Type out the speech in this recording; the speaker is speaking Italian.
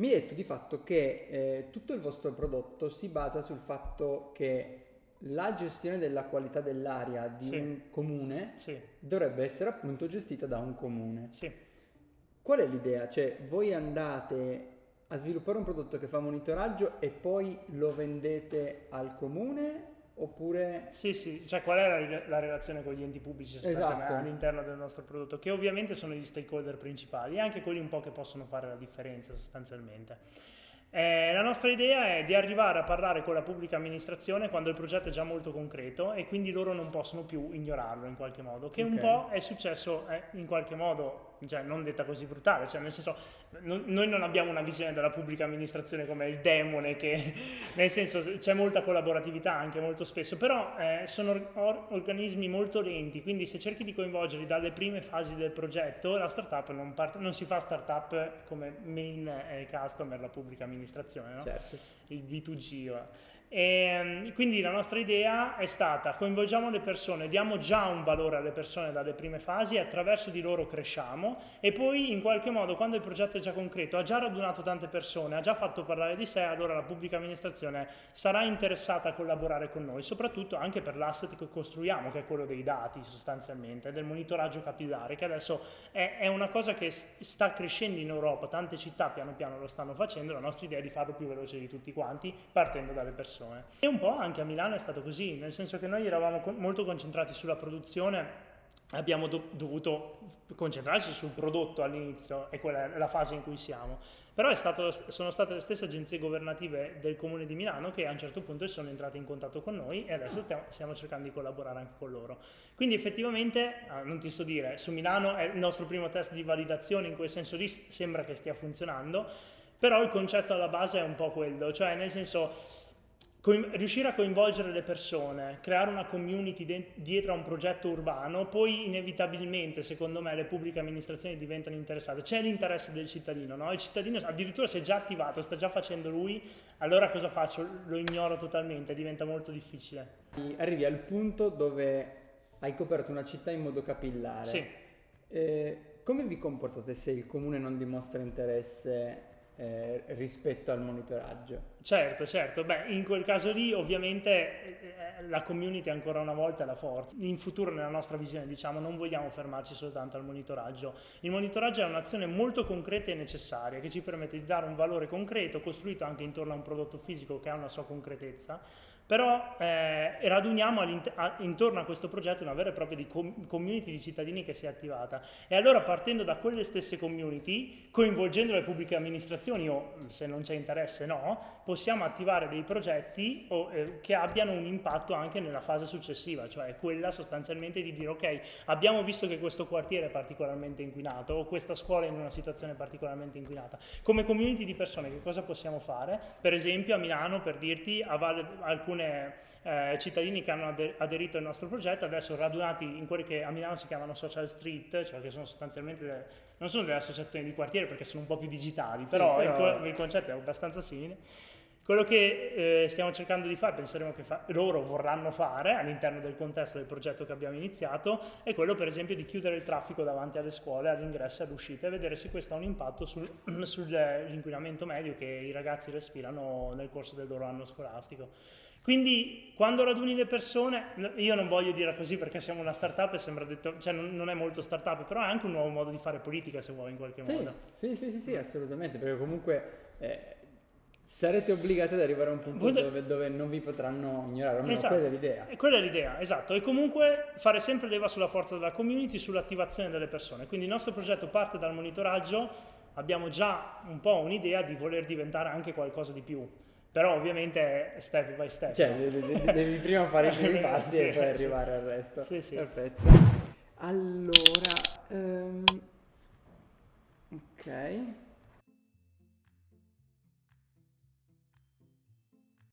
Mi hai detto di fatto che eh, tutto il vostro prodotto si basa sul fatto che la gestione della qualità dell'aria di Sì. un comune Sì, dovrebbe essere appunto gestita da un comune. sì. Qual è l'idea? Cioè, voi andate a sviluppare un prodotto che fa monitoraggio e poi lo vendete al comune oppure Sì, sì, cioè qual è la, la relazione con gli enti pubblici Esatto. all'interno del nostro prodotto, che ovviamente sono gli stakeholder principali e anche quelli un po' che possono fare la differenza sostanzialmente. Eh, la nostra idea è di arrivare a parlare con la pubblica amministrazione quando il progetto è già molto concreto e quindi loro non possono più ignorarlo in qualche modo, che un Ok. po' è successo eh, in qualche modo, cioè non detta così brutale, cioè nel senso no- noi non abbiamo una visione della pubblica amministrazione come il demone che nel senso c'è molta collaboratività anche molto spesso, però eh, sono or- or- organismi molto lenti, quindi se cerchi di coinvolgerli dalle prime fasi del progetto, la startup non, parte, non si fa startup come main eh, customer la pubblica amministrazione, no? certo. il B2G. va. E, quindi la nostra idea è stata coinvolgiamo le persone, diamo già un valore alle persone dalle prime fasi e attraverso di loro cresciamo e poi in qualche modo quando il progetto è già concreto, ha già radunato tante persone, ha già fatto parlare di sé, allora la pubblica amministrazione sarà interessata a collaborare con noi, soprattutto anche per l'asset che costruiamo, che è quello dei dati sostanzialmente, del monitoraggio capillare, che adesso è, è una cosa che sta crescendo in Europa, tante città piano piano lo stanno facendo, la nostra idea è di farlo più veloce di tutti quanti, partendo dalle persone. E un po' anche a Milano è stato così, nel senso che noi eravamo molto concentrati sulla produzione, abbiamo do- dovuto concentrarci sul prodotto all'inizio, e quella è la fase in cui siamo. Però è stato- sono state le stesse agenzie governative del comune di Milano che a un certo punto sono entrate in contatto con noi e adesso stiamo, stiamo cercando di collaborare anche con loro. Quindi effettivamente, ah, non ti sto dire, su Milano è il nostro primo test di validazione, in quel senso lì sembra che stia funzionando, però il concetto alla base è un po' quello, cioè nel senso coin- riuscire a coinvolgere le persone, creare una community de- dietro a un progetto urbano, poi inevitabilmente, secondo me, le pubbliche amministrazioni diventano interessate. C'è l'interesse del cittadino, no? Il cittadino addirittura si è già attivato, sta già facendo lui, allora cosa faccio? Lo ignoro totalmente, diventa molto difficile. Arrivi al punto dove hai coperto una città in modo capillare. Sì. Eh, come vi comportate se il comune non dimostra interesse eh, rispetto al monitoraggio? Certo, certo. Beh, in quel caso lì ovviamente eh, la community ancora una volta è la forza. In futuro nella nostra visione diciamo non vogliamo fermarci soltanto al monitoraggio. Il monitoraggio è un'azione molto concreta e necessaria che ci permette di dare un valore concreto costruito anche intorno a un prodotto fisico che ha una sua concretezza. Però eh, raduniamo a- intorno a questo progetto una vera e propria di com- community di cittadini che si è attivata. E allora partendo da quelle stesse community, coinvolgendo le pubbliche amministrazioni o se non c'è interesse no, possiamo attivare dei progetti o, eh, che abbiano un impatto anche nella fase successiva, cioè quella sostanzialmente di dire ok, abbiamo visto che questo quartiere è particolarmente inquinato o questa scuola è in una situazione particolarmente inquinata. Come community di persone che cosa possiamo fare? Per esempio a Milano, per dirti, a Valle- alcune eh, cittadini che hanno ade- aderito al nostro progetto, adesso radunati in quelli che a Milano si chiamano social street, cioè che sono sostanzialmente delle- non sono delle associazioni di quartiere perché sono un po' più digitali, Sì, però, però- Il, co- il concetto è abbastanza simile. Quello che eh, stiamo cercando di fare, penseremo che fa- loro vorranno fare all'interno del contesto del progetto che abbiamo iniziato, è quello per esempio di chiudere il traffico davanti alle scuole, all'ingresso e all'uscita e vedere se questo ha un impatto sul- sull'inquinamento medio che i ragazzi respirano nel corso del loro anno scolastico. Quindi quando raduni le persone, io non voglio dire così perché siamo una startup e sembra detto, cioè non, non è molto startup, però è anche un nuovo modo di fare politica se vuoi in qualche Sì, modo. sì, sì, sì, sì, assolutamente, perché comunque eh, sarete obbligati ad arrivare a un punto Voi de- dove, dove non vi potranno ignorare, almeno Esatto. quella è l'idea. E quella è l'idea, esatto. E comunque fare sempre leva sulla forza della community, sull'attivazione delle persone. Quindi il nostro progetto parte dal monitoraggio, abbiamo già un po' un'idea di voler diventare anche qualcosa di più. Però ovviamente è step by step. Cioè, no? de- de- de- devi prima fare i primi passi e Sì, poi sì. arrivare al resto. Sì, sì. Perfetto. Allora, ehm, ok.